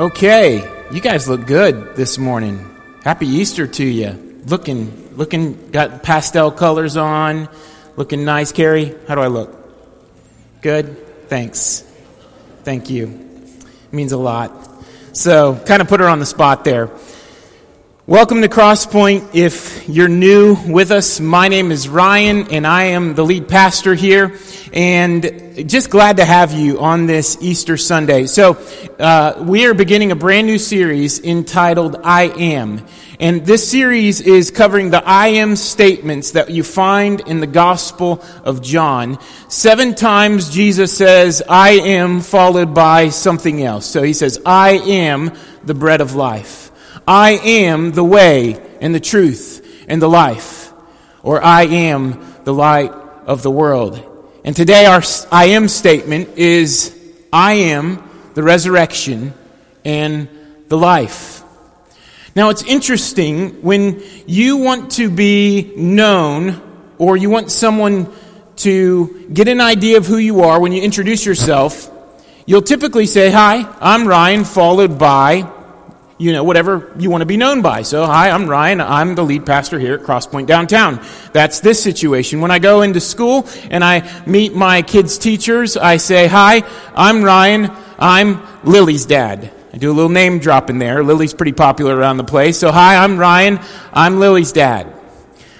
Okay, you guys look good this morning. Happy Easter to you. Looking, looking, got pastel colors on. Looking nice, Carrie. How do I look? Good? Thanks. Thank you. It means a lot. So, kind of put her on the spot there. Welcome to Crosspoint. If you're new with us, my name is Ryan and I am the lead pastor here. And just glad to have you on this Easter Sunday. So, uh, we are beginning a brand new series entitled I Am. And this series is covering the I am statements that you find in the Gospel of John. Seven times Jesus says, I am, followed by something else. So he says, I am the bread of life. I am the way and the truth and the life, or I am the light of the world. And today our I am statement is I am the resurrection and the life. Now it's interesting when you want to be known or you want someone to get an idea of who you are when you introduce yourself, you'll typically say, Hi, I'm Ryan, followed by you know, whatever you want to be known by. So, hi, I'm Ryan. I'm the lead pastor here at Crosspoint Downtown. That's this situation. When I go into school and I meet my kids' teachers, I say, hi, I'm Ryan. I'm Lily's dad. I do a little name drop in there. Lily's pretty popular around the place. So, hi, I'm Ryan. I'm Lily's dad.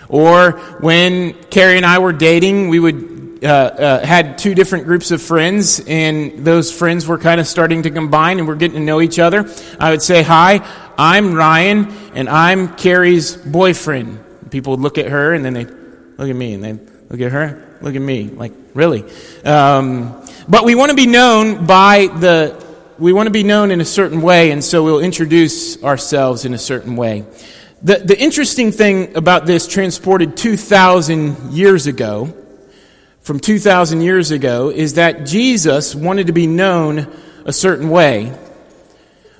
Or when Carrie and I were dating, we would uh, uh, had two different groups of friends, and those friends were kind of starting to combine, and we're getting to know each other. I would say, "Hi, I'm Ryan, and I'm Carrie's boyfriend." People would look at her, and then they look at me, and they look at her, look at me, like really. Um, but we want to be known by the. We want to be known in a certain way, and so we'll introduce ourselves in a certain way. The, the interesting thing about this, transported 2,000 years ago, from 2,000 years ago is that Jesus wanted to be known a certain way,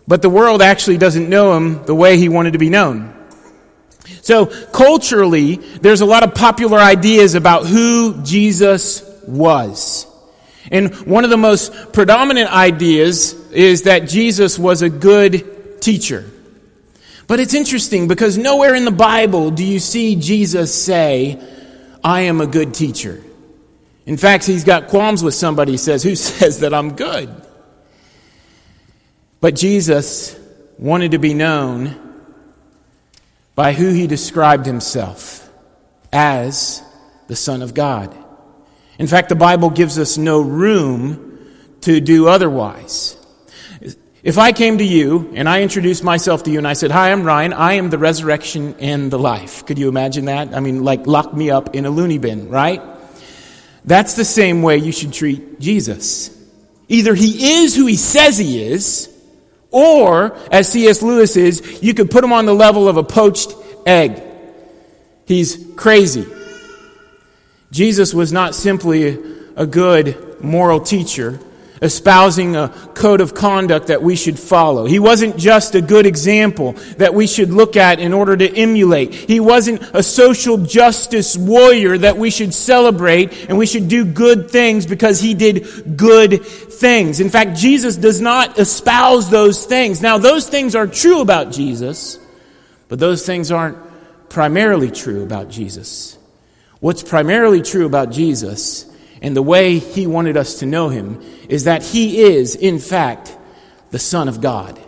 but the world actually doesn't know him the way he wanted to be known. So, culturally, there's a lot of popular ideas about who Jesus was. And one of the most predominant ideas is that Jesus was a good teacher. But it's interesting because nowhere in the Bible do you see Jesus say, I am a good teacher. In fact, he's got qualms with somebody. He says, Who says that I'm good? But Jesus wanted to be known by who he described himself as the Son of God. In fact, the Bible gives us no room to do otherwise. If I came to you and I introduced myself to you and I said, Hi, I'm Ryan, I am the resurrection and the life. Could you imagine that? I mean, like lock me up in a loony bin, right? That's the same way you should treat Jesus. Either he is who he says he is, or, as C.S. Lewis is, you could put him on the level of a poached egg. He's crazy. Jesus was not simply a good moral teacher, espousing a code of conduct that we should follow. He wasn't just a good example that we should look at in order to emulate. He wasn't a social justice warrior that we should celebrate and we should do good things because he did good things. In fact, Jesus does not espouse those things. Now, those things are true about Jesus, but those things aren't primarily true about Jesus. What's primarily true about Jesus and the way he wanted us to know him is that he is, in fact, the Son of God.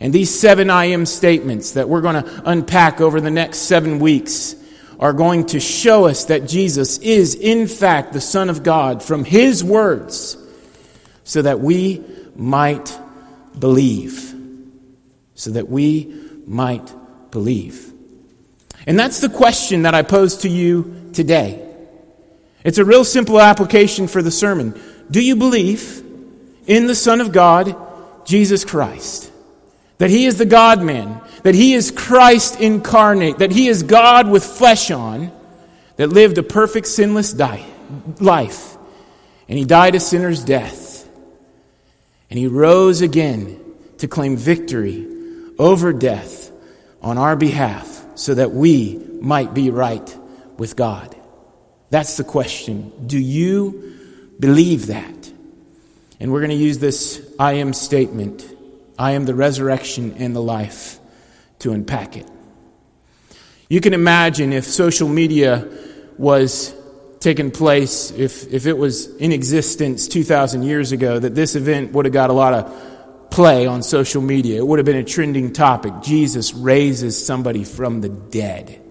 And these seven I am statements that we're going to unpack over the next seven weeks are going to show us that Jesus is, in fact, the Son of God from his words so that we might believe. So that we might believe. And that's the question that I pose to you today. It's a real simple application for the sermon. Do you believe in the Son of God, Jesus Christ? That He is the God man, that He is Christ incarnate, that He is God with flesh on, that lived a perfect sinless die, life, and He died a sinner's death, and He rose again to claim victory over death on our behalf so that we might be right with God. That's the question. Do you believe that? And we're going to use this I am statement I am the resurrection and the life to unpack it. You can imagine if social media was taking place, if, if it was in existence 2,000 years ago, that this event would have got a lot of play on social media. It would have been a trending topic. Jesus raises somebody from the dead.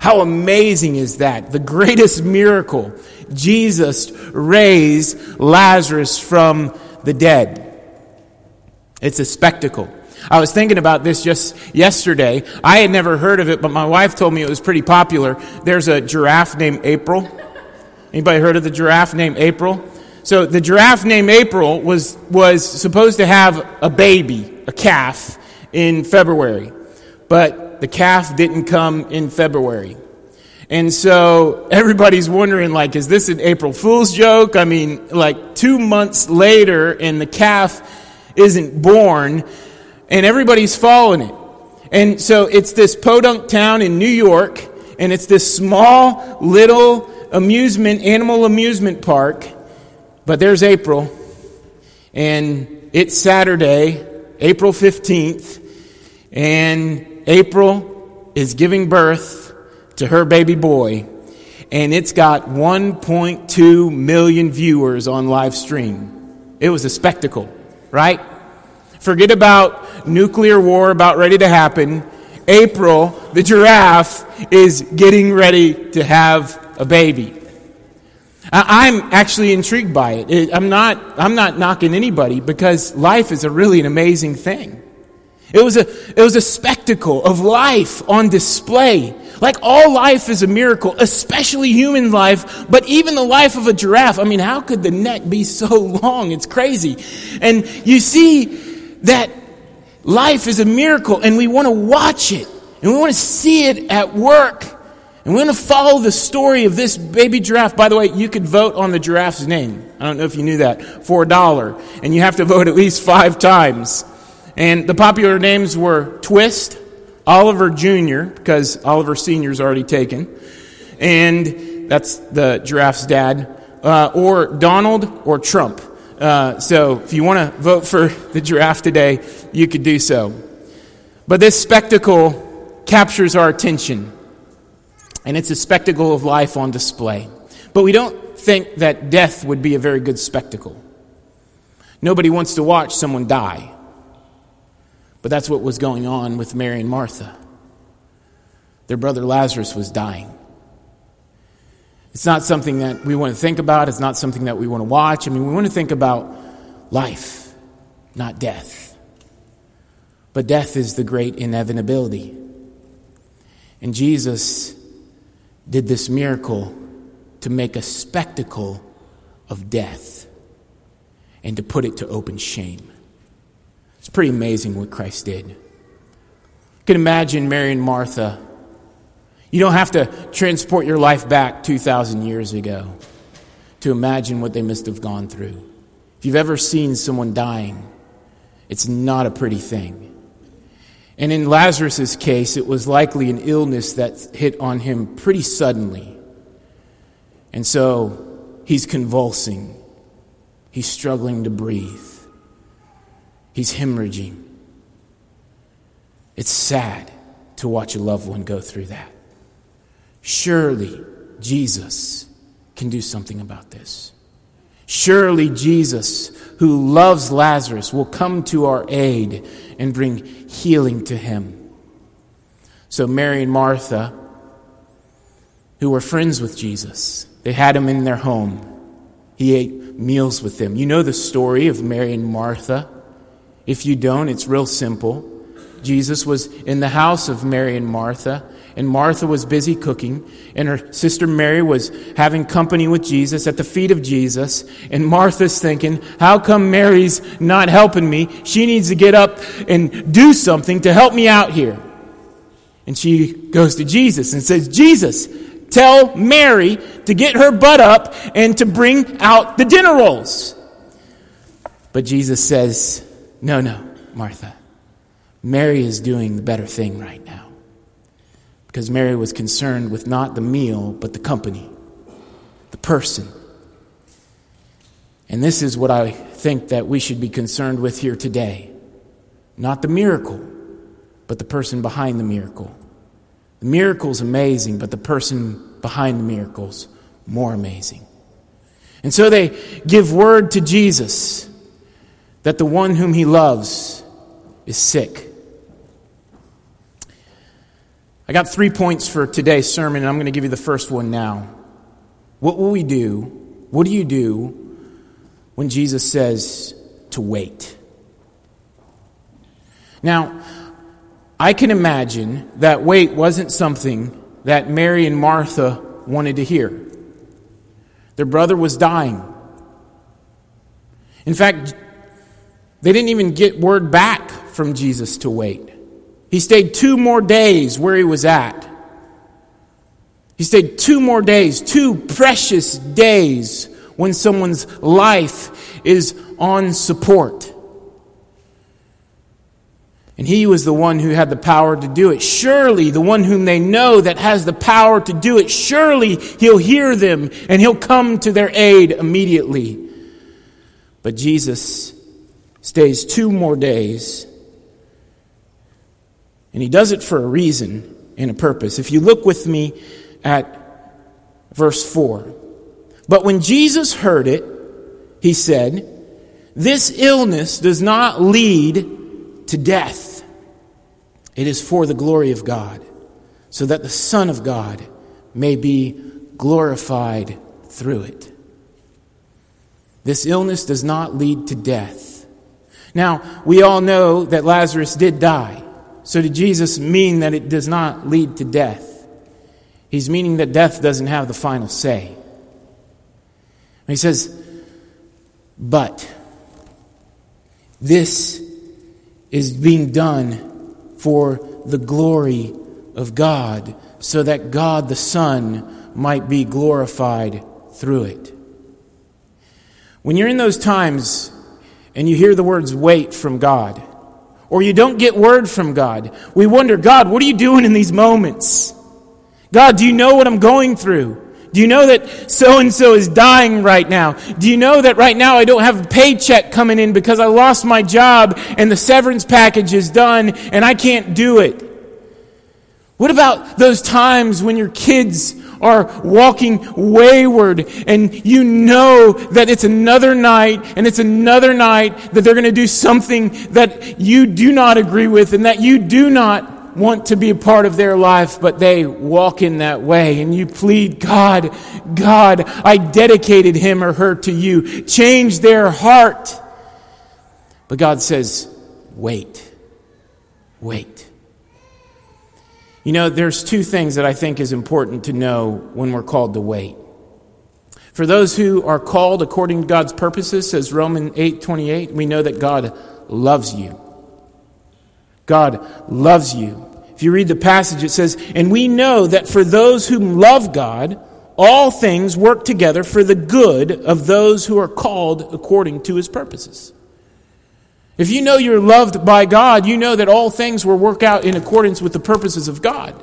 How amazing is that? The greatest miracle. Jesus raised Lazarus from the dead. It's a spectacle. I was thinking about this just yesterday. I had never heard of it, but my wife told me it was pretty popular. There's a giraffe named April. Anybody heard of the giraffe named April? So the giraffe named April was, was supposed to have a baby, a calf, in February. But the calf didn't come in February. And so everybody's wondering, like, is this an April Fool's joke? I mean, like, two months later, and the calf isn't born and everybody's following it. And so it's this podunk town in New York, and it's this small little amusement, animal amusement park. But there's April, and it's Saturday, April 15th, and April is giving birth to her baby boy, and it's got 1.2 million viewers on live stream. It was a spectacle, right? Forget about nuclear war about ready to happen. April, the giraffe, is getting ready to have a baby. I'm actually intrigued by it. I'm not, I'm not knocking anybody because life is a really an amazing thing. It was, a, it was a spectacle of life on display. Like all life is a miracle, especially human life, but even the life of a giraffe. I mean, how could the neck be so long? It's crazy. And you see that life is a miracle and we want to watch it and we want to see it at work. And we want to follow the story of this baby giraffe. By the way, you could vote on the giraffe's name. I don't know if you knew that. For a dollar. And you have to vote at least five times. And the popular names were Twist, Oliver Jr., because Oliver Sr. is already taken. And that's the giraffe's dad. Uh, or Donald or Trump. Uh, so if you want to vote for the giraffe today, you could do so. But this spectacle captures our attention, and it's a spectacle of life on display. But we don't think that death would be a very good spectacle. Nobody wants to watch someone die. But that's what was going on with Mary and Martha. Their brother Lazarus was dying. It's not something that we want to think about. It's not something that we want to watch. I mean, we want to think about life, not death. But death is the great inevitability. And Jesus did this miracle to make a spectacle of death and to put it to open shame. It's pretty amazing what Christ did. You can imagine Mary and Martha you don't have to transport your life back 2,000 years ago to imagine what they must have gone through. If you've ever seen someone dying, it's not a pretty thing. And in Lazarus' case, it was likely an illness that hit on him pretty suddenly. And so he's convulsing, he's struggling to breathe, he's hemorrhaging. It's sad to watch a loved one go through that. Surely Jesus can do something about this. Surely Jesus, who loves Lazarus, will come to our aid and bring healing to him. So, Mary and Martha, who were friends with Jesus, they had him in their home. He ate meals with them. You know the story of Mary and Martha. If you don't, it's real simple. Jesus was in the house of Mary and Martha, and Martha was busy cooking, and her sister Mary was having company with Jesus at the feet of Jesus. And Martha's thinking, How come Mary's not helping me? She needs to get up and do something to help me out here. And she goes to Jesus and says, Jesus, tell Mary to get her butt up and to bring out the dinner rolls. But Jesus says, No, no, Martha. Mary is doing the better thing right now because Mary was concerned with not the meal, but the company, the person. And this is what I think that we should be concerned with here today Not the miracle, but the person behind the miracle. The miracle's amazing, but the person behind the miracle's more amazing. And so they give word to Jesus that the one whom he loves is sick. I got three points for today's sermon, and I'm going to give you the first one now. What will we do? What do you do when Jesus says to wait? Now, I can imagine that wait wasn't something that Mary and Martha wanted to hear. Their brother was dying. In fact, they didn't even get word back from Jesus to wait. He stayed two more days where he was at. He stayed two more days, two precious days when someone's life is on support. And he was the one who had the power to do it. Surely, the one whom they know that has the power to do it, surely he'll hear them and he'll come to their aid immediately. But Jesus stays two more days. And he does it for a reason and a purpose. If you look with me at verse 4. But when Jesus heard it, he said, This illness does not lead to death. It is for the glory of God, so that the Son of God may be glorified through it. This illness does not lead to death. Now, we all know that Lazarus did die. So, did Jesus mean that it does not lead to death? He's meaning that death doesn't have the final say. And he says, but this is being done for the glory of God, so that God the Son might be glorified through it. When you're in those times and you hear the words wait from God, or you don't get word from God, we wonder, God, what are you doing in these moments? God, do you know what I'm going through? Do you know that so and so is dying right now? Do you know that right now I don't have a paycheck coming in because I lost my job and the severance package is done and I can't do it? What about those times when your kids are walking wayward and you know that it's another night and it's another night that they're going to do something that you do not agree with and that you do not want to be a part of their life, but they walk in that way and you plead, God, God, I dedicated him or her to you. Change their heart. But God says, wait, wait. You know, there's two things that I think is important to know when we're called to wait. For those who are called according to God's purposes, says Romans 8:28, we know that God loves you. God loves you. If you read the passage, it says, And we know that for those who love God, all things work together for the good of those who are called according to his purposes. If you know you're loved by God, you know that all things will work out in accordance with the purposes of God.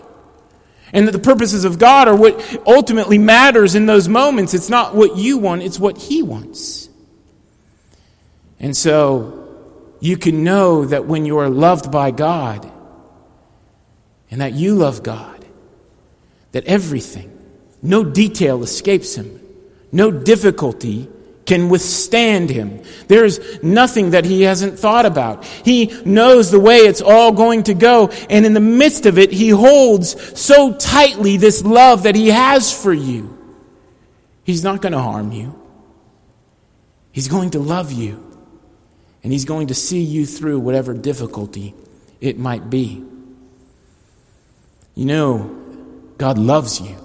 And that the purposes of God are what ultimately matters in those moments. It's not what you want, it's what He wants. And so you can know that when you are loved by God and that you love God, that everything, no detail escapes Him, no difficulty can withstand him. There's nothing that he hasn't thought about. He knows the way it's all going to go, and in the midst of it, he holds so tightly this love that he has for you. He's not going to harm you. He's going to love you, and he's going to see you through whatever difficulty it might be. You know, God loves you.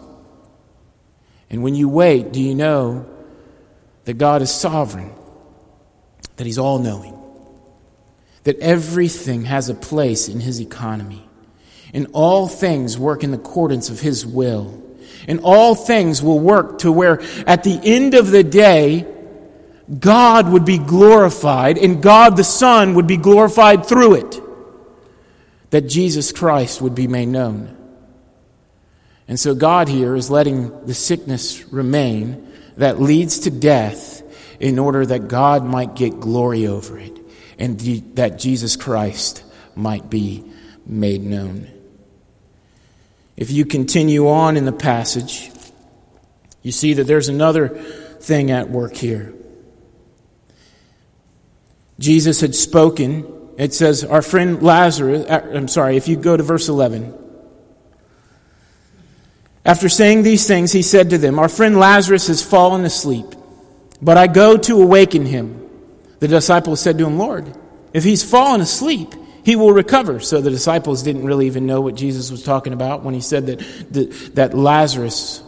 And when you wait, do you know that God is sovereign, that He's all knowing, that everything has a place in His economy, and all things work in accordance of His will. And all things will work to where at the end of the day, God would be glorified and God the Son would be glorified through it. That Jesus Christ would be made known. And so God here is letting the sickness remain that leads to death in order that God might get glory over it. and that Jesus Christ might be made known. If you continue on in the passage, you see that there's another thing at work here. Jesus had spoken. It says, Our friend Lazarus, uh, I'm sorry, if you go to verse 11. After saying these things, he said to them, Our friend Lazarus has fallen asleep, but I go to awaken him. The disciples said to him, Lord, if he's fallen asleep, he will recover. So the disciples didn't really even know what Jesus was talking about when he said that, that, Lazarus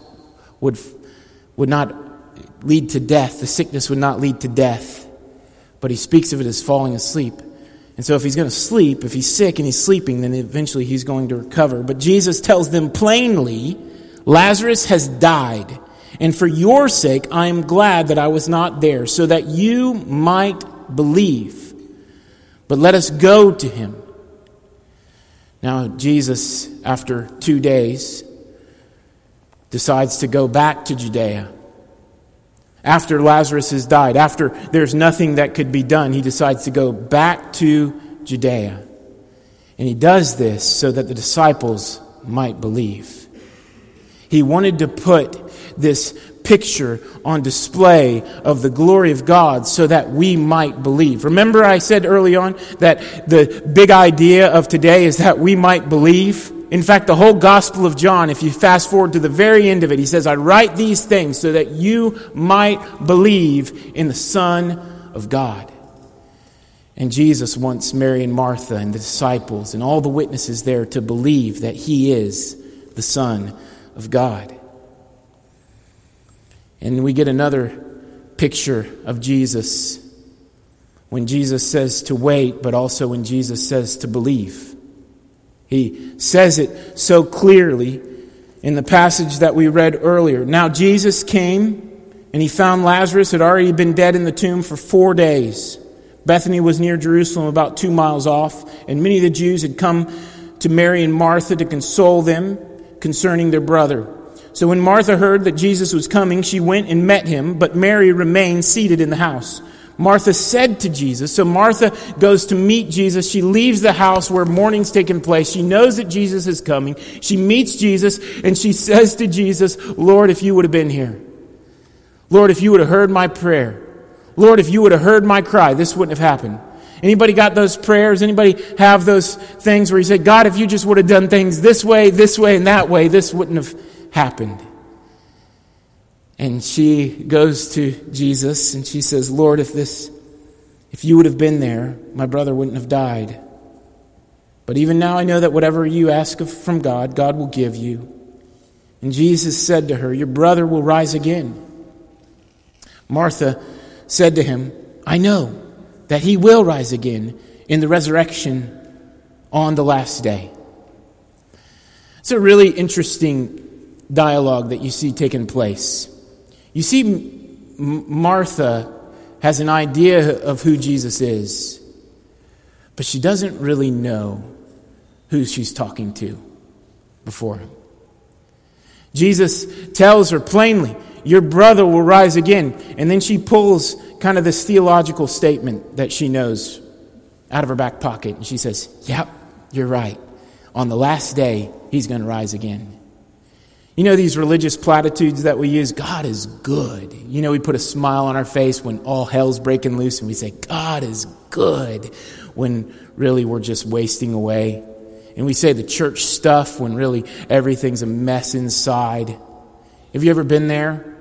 would, would not lead to death, the sickness would not lead to death. But he speaks of it as falling asleep. And so if he's going to sleep, if he's sick and he's sleeping, then eventually he's going to recover. But Jesus tells them plainly, Lazarus has died. And for your sake, I am glad that I was not there, so that you might believe. But let us go to him. Now, Jesus, after two days, decides to go back to Judea. After Lazarus has died, after there's nothing that could be done, he decides to go back to Judea. And he does this so that the disciples might believe. He wanted to put this picture on display of the glory of God so that we might believe. Remember, I said early on that the big idea of today is that we might believe? In fact, the whole Gospel of John, if you fast forward to the very end of it, he says, I write these things so that you might believe in the Son of God. And Jesus wants Mary and Martha and the disciples and all the witnesses there to believe that he is the Son of God. And we get another picture of Jesus when Jesus says to wait, but also when Jesus says to believe. He says it so clearly in the passage that we read earlier. Now, Jesus came and he found Lazarus had already been dead in the tomb for four days. Bethany was near Jerusalem, about two miles off, and many of the Jews had come to Mary and Martha to console them concerning their brother. So when Martha heard that Jesus was coming, she went and met him, but Mary remained seated in the house. Martha said to Jesus, so Martha goes to meet Jesus. She leaves the house where mourning's taking place. She knows that Jesus is coming. She meets Jesus and she says to Jesus, Lord, if you would have been here. Lord, if you would have heard my prayer. Lord, if you would have heard my cry, this wouldn't have happened. Anybody got those prayers? Anybody have those things where you say, God, if you just would have done things this way, this way, and that way, this wouldn't have happened. And she goes to Jesus and she says, Lord, if this, if you would have been there, my brother wouldn't have died. But even now I know that whatever you ask of, from God, God will give you. And Jesus said to her, Your brother will rise again. Martha said to him, I know that he will rise again in the resurrection on the last day. It's a really interesting dialogue that you see taking place. You see, Martha has an idea of who Jesus is, but she doesn't really know who she's talking to before him. Jesus tells her plainly, Your brother will rise again. And then she pulls kind of this theological statement that she knows out of her back pocket. And she says, Yep, you're right. On the last day, he's going to rise again. You know these religious platitudes that we use? God is good. You know, we put a smile on our face when all hell's breaking loose and we say, God is good, when really we're just wasting away. And we say the church stuff when really everything's a mess inside. Have you ever been there?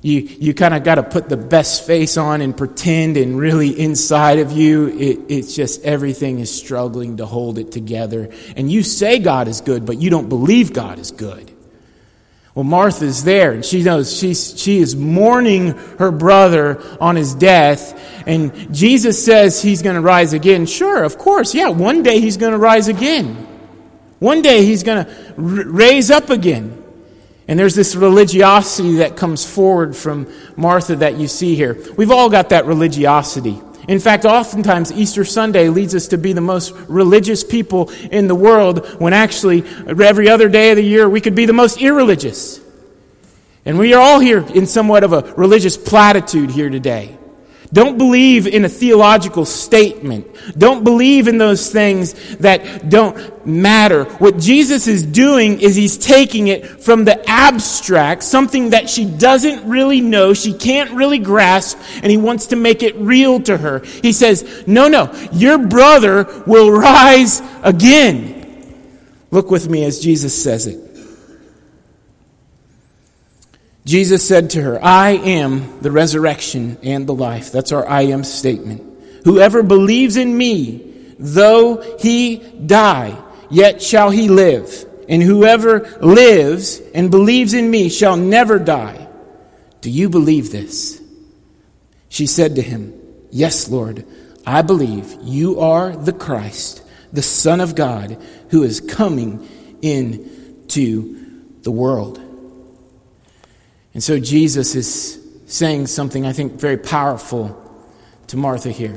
You, you kind of got to put the best face on and pretend, and really inside of you, it, it's just everything is struggling to hold it together. And you say God is good, but you don't believe God is good. Well, Martha's there, and she knows she's, she is mourning her brother on his death, and Jesus says he's going to rise again. Sure, of course, yeah, one day he's going to rise again. One day he's going to r- raise up again. And there's this religiosity that comes forward from Martha that you see here. We've all got that religiosity. In fact, oftentimes Easter Sunday leads us to be the most religious people in the world when actually every other day of the year we could be the most irreligious. And we are all here in somewhat of a religious platitude here today. Don't believe in a theological statement. Don't believe in those things that don't matter. What Jesus is doing is he's taking it from the abstract, something that she doesn't really know, she can't really grasp, and he wants to make it real to her. He says, No, no, your brother will rise again. Look with me as Jesus says it. Jesus said to her, I am the resurrection and the life. That's our I am statement. Whoever believes in me, though he die, yet shall he live. And whoever lives and believes in me shall never die. Do you believe this? She said to him, Yes, Lord, I believe you are the Christ, the Son of God, who is coming into the world. And so Jesus is saying something I think very powerful to Martha here.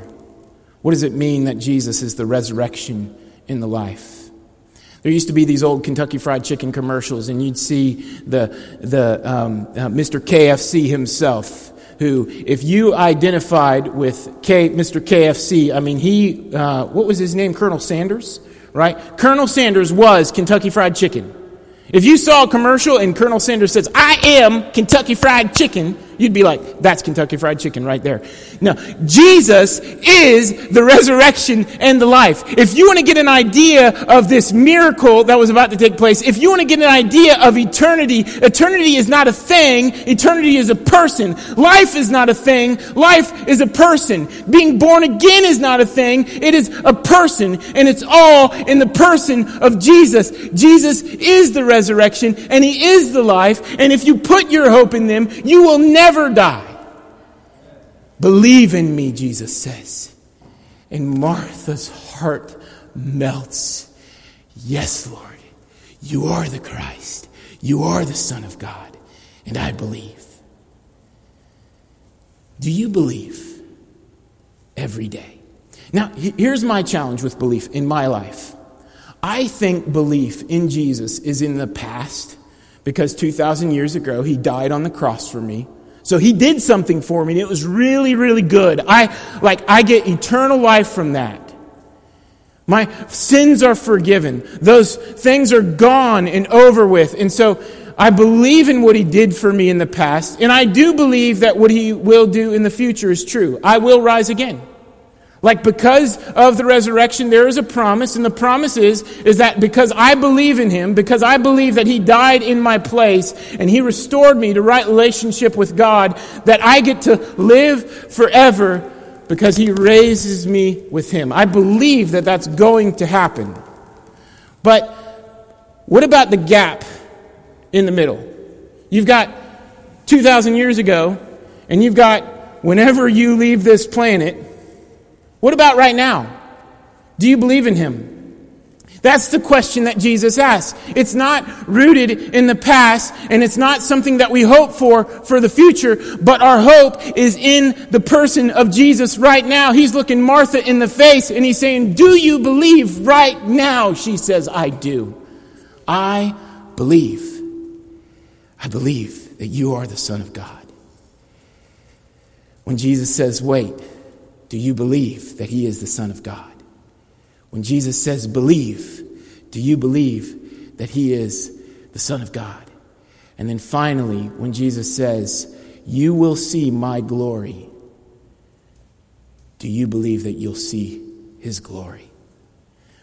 What does it mean that Jesus is the resurrection in the life? There used to be these old Kentucky Fried Chicken commercials, and you'd see the, the um, uh, Mr. KFC himself, who, if you identified with K, Mr. KFC, I mean, he, uh, what was his name? Colonel Sanders, right? Colonel Sanders was Kentucky Fried Chicken. If you saw a commercial and Colonel Sanders says, I am Kentucky Fried Chicken, you'd be like, that's Kentucky Fried Chicken right there. No, Jesus is the resurrection and the life. If you want to get an idea of this miracle that was about to take place, if you want to get an idea of eternity, eternity is not a thing, eternity is a person. Life is not a thing, life is a person. Being born again is not a thing, it is a person, and it's all in the person of Jesus. Jesus is the resurrection, and He is the life, and if you put your hope in them, you will never never die. Believe in me, Jesus says. And Martha's heart melts. Yes, Lord, you are the Christ. You are the Son of God. And I believe. Do you believe every day? Now, here's my challenge with belief in my life. I think belief in Jesus is in the past because 2,000 years ago, he died on the cross for me. So he did something for me and it was really, really good. I, like, I get eternal life from that. My sins are forgiven. Those things are gone and over with. And so I believe in what he did for me in the past. And I do believe that what he will do in the future is true. I will rise again. Like because of the resurrection, there is a promise, and the promise is, is that because I believe in him, because I believe that he died in my place, and he restored me to right relationship with God, that I get to live forever because he raises me with him. I believe that that's going to happen. But what about the gap in the middle? You've got 2,000 years ago, and you've got whenever you leave this planet, what about right now? Do you believe in him? That's the question that Jesus asks. It's not rooted in the past and it's not something that we hope for for the future, but our hope is in the person of Jesus right now. He's looking Martha in the face and he's saying, Do you believe right now? She says, I do. I believe. I believe that you are the Son of God. When Jesus says, Wait, do you believe that he is the Son of God? When Jesus says believe, do you believe that he is the Son of God? And then finally, when Jesus says, You will see my glory, do you believe that you'll see his glory?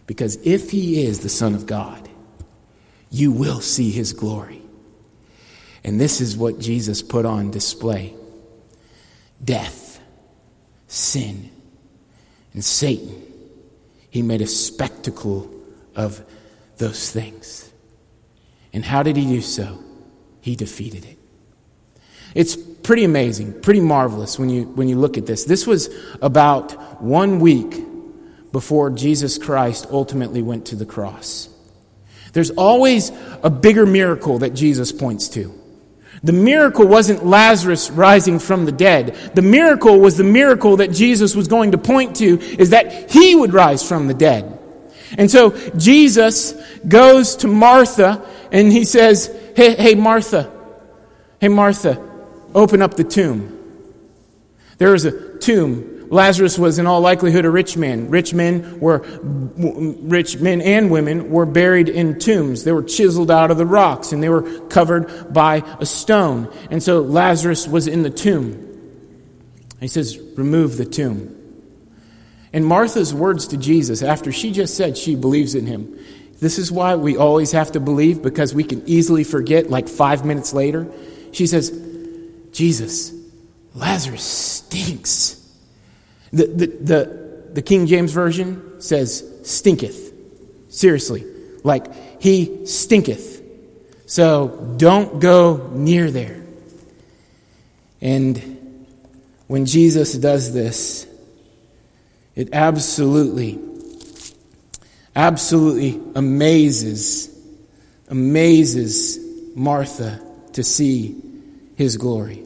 Because if he is the Son of God, you will see his glory. And this is what Jesus put on display death sin and Satan. He made a spectacle of those things. And how did he do so? He defeated it. It's pretty amazing, pretty marvelous when you, when you look at this. This was about one week before Jesus Christ ultimately went to the cross. There's always a bigger miracle that Jesus points to. The miracle wasn't Lazarus rising from the dead. The miracle was the miracle that Jesus was going to point to is that he would rise from the dead. And so Jesus goes to Martha and he says, Hey, hey, Martha, hey, Martha, open up the tomb. There is a tomb Lazarus was in all likelihood a rich man. Rich men were rich men and women were buried in tombs. They were chiseled out of the rocks and they were covered by a stone. And so Lazarus was in the tomb. He says, "Remove the tomb." And Martha's words to Jesus after she just said she believes in him. This is why we always have to believe because we can easily forget like 5 minutes later. She says, "Jesus, Lazarus stinks." The, the, the, the King James Version says, stinketh. Seriously. Like, he stinketh. So don't go near there. And when Jesus does this, it absolutely, absolutely amazes, amazes Martha to see his glory.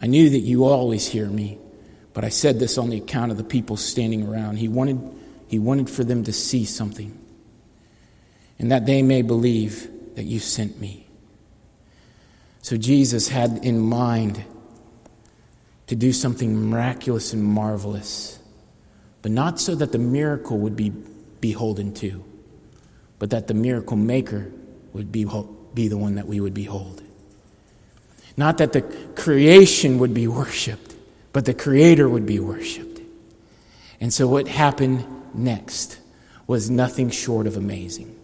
I knew that you always hear me, but I said this on the account of the people standing around. He wanted, he wanted for them to see something, and that they may believe that you sent me. So Jesus had in mind to do something miraculous and marvelous, but not so that the miracle would be beholden to, but that the miracle maker would be, be the one that we would behold. Not that the creation would be worshiped, but the Creator would be worshiped. And so what happened next was nothing short of amazing.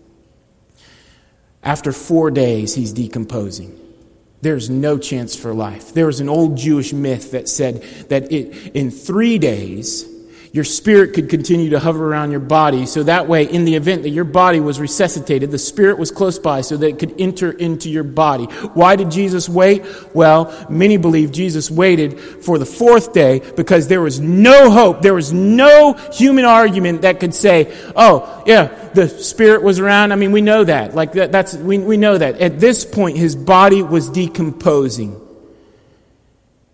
After four days, he's decomposing. There's no chance for life. There was an old Jewish myth that said that it, in three days, your spirit could continue to hover around your body. So that way, in the event that your body was resuscitated, the spirit was close by so that it could enter into your body. Why did Jesus wait? Well, many believe Jesus waited for the fourth day because there was no hope. There was no human argument that could say, oh, yeah, the spirit was around. I mean, we know that. Like that, that's, we, we know that. At this point, his body was decomposing.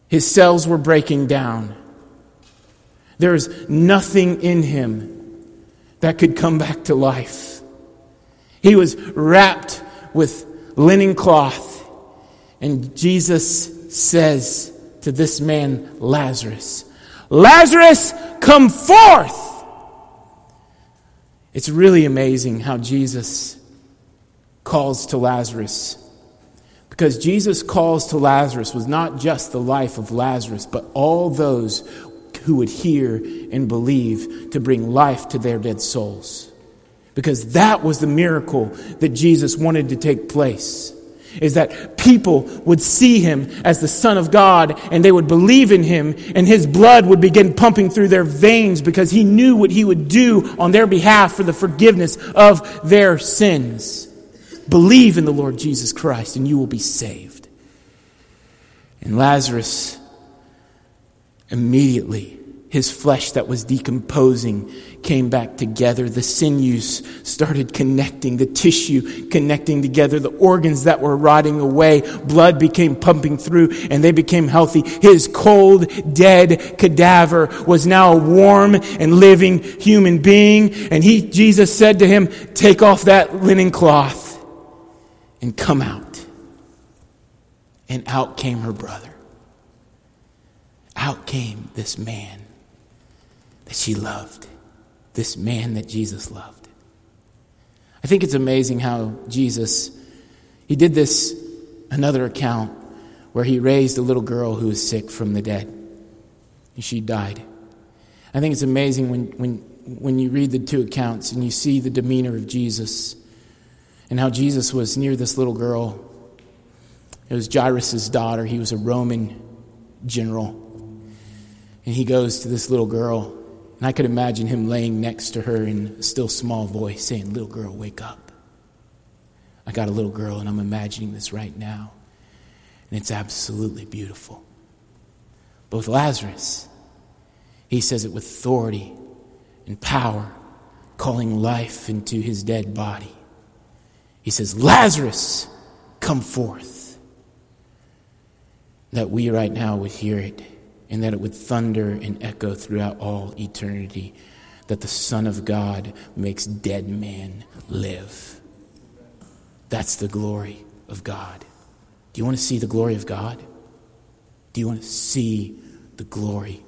His cells were breaking down. There's nothing in him that could come back to life. He was wrapped with linen cloth, and Jesus says to this man, Lazarus, Lazarus, come forth! It's really amazing how Jesus calls to Lazarus. Because Jesus' calls to Lazarus was not just the life of Lazarus, but all those who would hear and believe to bring life to their dead souls. Because that was the miracle that Jesus wanted to take place. Is that people would see him as the Son of God and they would believe in him, and his blood would begin pumping through their veins because he knew what he would do on their behalf for the forgiveness of their sins. Believe in the Lord Jesus Christ and you will be saved. And Lazarus Immediately, his flesh that was decomposing came back together. The sinews started connecting, the tissue connecting together, the organs that were rotting away, blood became pumping through, and they became healthy. His cold, dead cadaver was now a warm and living human being. And he, Jesus said to him, Take off that linen cloth and come out. And out came her brother out came this man that she loved, this man that Jesus loved. I think it's amazing how Jesus, he did this, another account, where he raised a little girl who was sick from the dead. And she died. I think it's amazing when, when, when you read the two accounts and you see the demeanor of Jesus and how Jesus was near this little girl. It was Jairus' daughter. He was a Roman general. And he goes to this little girl, and I could imagine him laying next to her in a still small voice saying, Little girl, wake up. I got a little girl, and I'm imagining this right now. And it's absolutely beautiful. Both Lazarus He says it with authority and power, calling life into his dead body. He says, Lazarus, come forth. That we right now would hear it and that it would thunder and echo throughout all eternity that the Son of God makes dead men live. That's the glory of God. Do you want to see the glory of God? Do you want to see the glory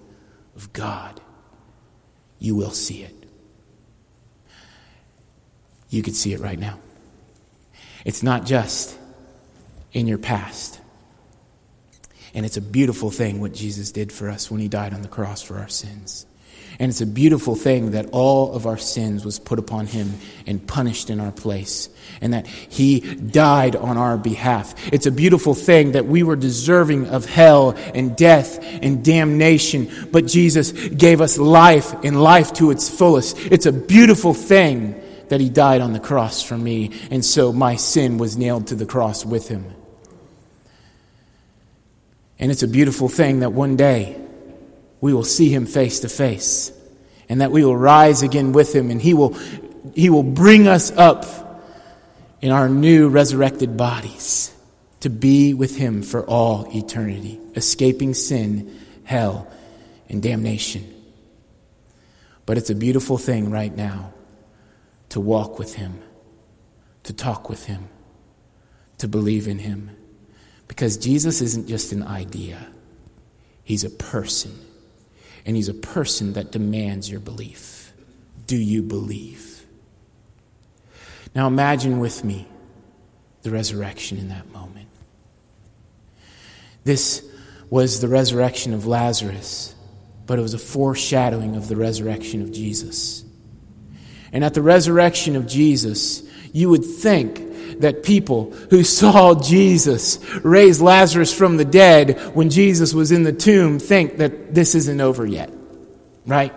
of God? You will see it. You could see it right now. It's not just in your past. And it's a beautiful thing what Jesus did for us when he died on the cross for our sins. And it's a beautiful thing that all of our sins was put upon him and punished in our place, and that he died on our behalf. It's a beautiful thing that we were deserving of hell and death and damnation, but Jesus gave us life and life to its fullest. It's a beautiful thing that he died on the cross for me, and so my sin was nailed to the cross with him. And it's a beautiful thing that one day we will see him face to face and that we will rise again with him and he will, he will bring us up in our new resurrected bodies to be with him for all eternity, escaping sin, hell, and damnation. But it's a beautiful thing right now to walk with him, to talk with him, to believe in him. Because Jesus isn't just an idea, He's a person. And He's a person that demands your belief. Do you believe? Now imagine with me the resurrection in that moment. This was the resurrection of Lazarus, but it was a foreshadowing of the resurrection of Jesus. And at the resurrection of Jesus, you would think that people who saw Jesus raise Lazarus from the dead when Jesus was in the tomb think that this isn't over yet, right?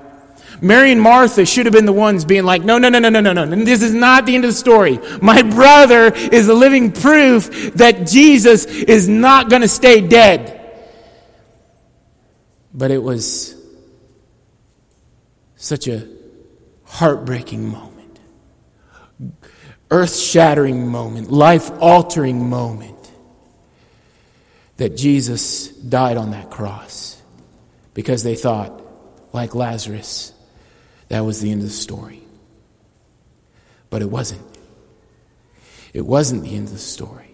Mary and Martha should have been the ones being like, no, no, no, no, no, no, no. This is not the end of the story. My brother is a living proof that Jesus is not going to stay dead. But it was such a heartbreaking moment earth shattering moment, life altering moment that Jesus died on that cross because they thought, like Lazarus, that was the end of the story. But it wasn't. It wasn't the end of the story.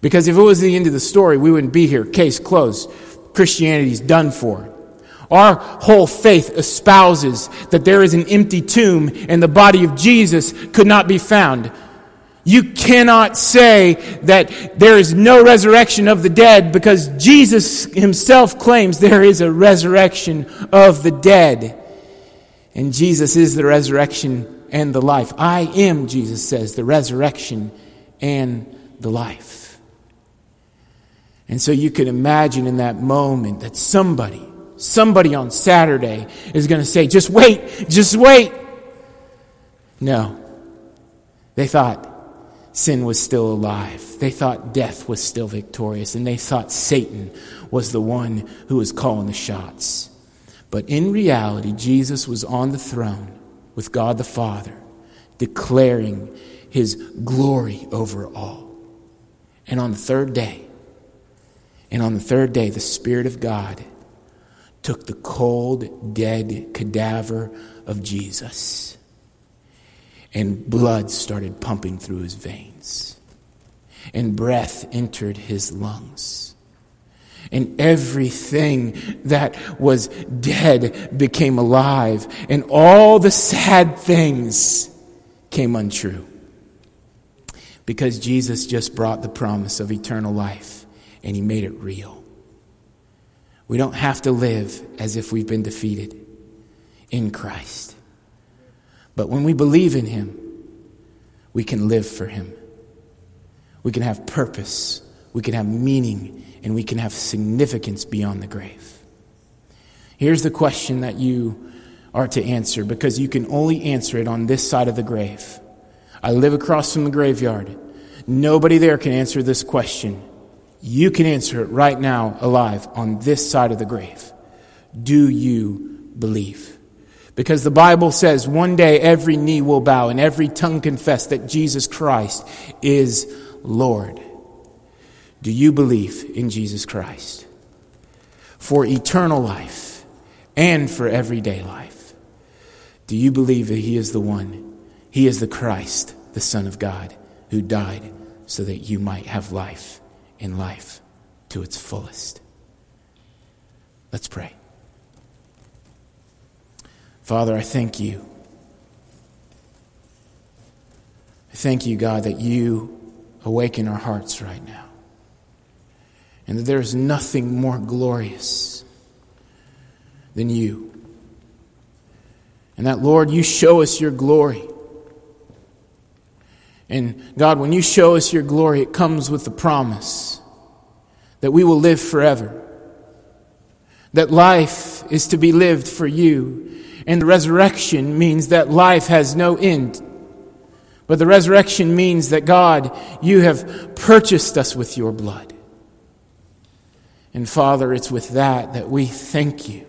Because if it was the end of the story, we wouldn't be here. Case closed. Christianity's done for. Our whole faith espouses that there is an empty tomb and the body of Jesus could not be found. You cannot say that there is no resurrection of the dead because Jesus himself claims there is a resurrection of the dead. And Jesus is the resurrection and the life. I am, Jesus says, the resurrection and the life. And so you can imagine in that moment that somebody Somebody on Saturday is going to say, just wait, just wait. No. They thought sin was still alive. They thought death was still victorious. And they thought Satan was the one who was calling the shots. But in reality, Jesus was on the throne with God the Father, declaring his glory over all. And on the third day, and on the third day, the Spirit of God took the cold, dead cadaver of Jesus, and blood started pumping through his veins, and breath entered his lungs. And everything that was dead became alive, and all the sad things came untrue. Because Jesus just brought the promise of eternal life, and he made it real. We don't have to live as if we've been defeated in Christ. But when we believe in Him, we can live for Him. We can have purpose, we can have meaning, and we can have significance beyond the grave. Here's the question that you are to answer because you can only answer it on this side of the grave. I live across from the graveyard. Nobody there can answer this question. You can answer it right now, alive, on this side of the grave. Do you believe? Because the Bible says one day every knee will bow and every tongue confess that Jesus Christ is Lord. Do you believe in Jesus Christ for eternal life and for everyday life? Do you believe that He is the one? He is the Christ, the Son of God, who died so that you might have life in life to its fullest. Let's pray. Father, I thank you. I thank you, God, that you awaken our hearts right now. And that there is nothing more glorious than you. And that, Lord, you show us your glory. And God, when you show us your glory, it comes with the promise that we will live forever. That life is to be lived for you. And the resurrection means that life has no end. But the resurrection means that God, you have purchased us with your blood. And Father, it's with that that we thank you.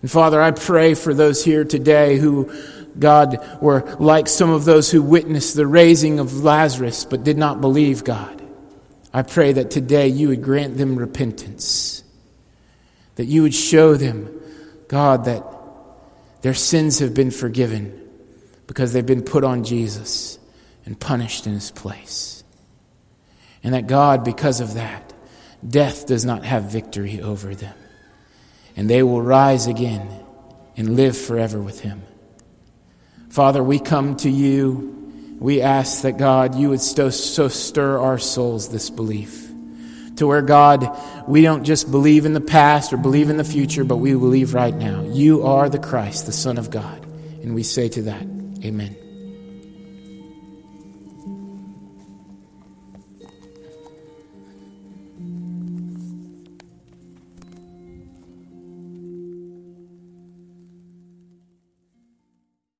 And Father, I pray for those here today who, God, were like some of those who witnessed the raising of Lazarus but did not believe God. I pray that today you would grant them repentance, that you would show them, God, that their sins have been forgiven because they've been put on Jesus and punished in his place. And that God, because of that, death does not have victory over them. And they will rise again and live forever with him. Father, we come to you we ask that God, you would so, so stir our souls this belief. To where, God, we don't just believe in the past or believe in the future, but we believe right now. You are the Christ, the Son of God. And we say to that, Amen.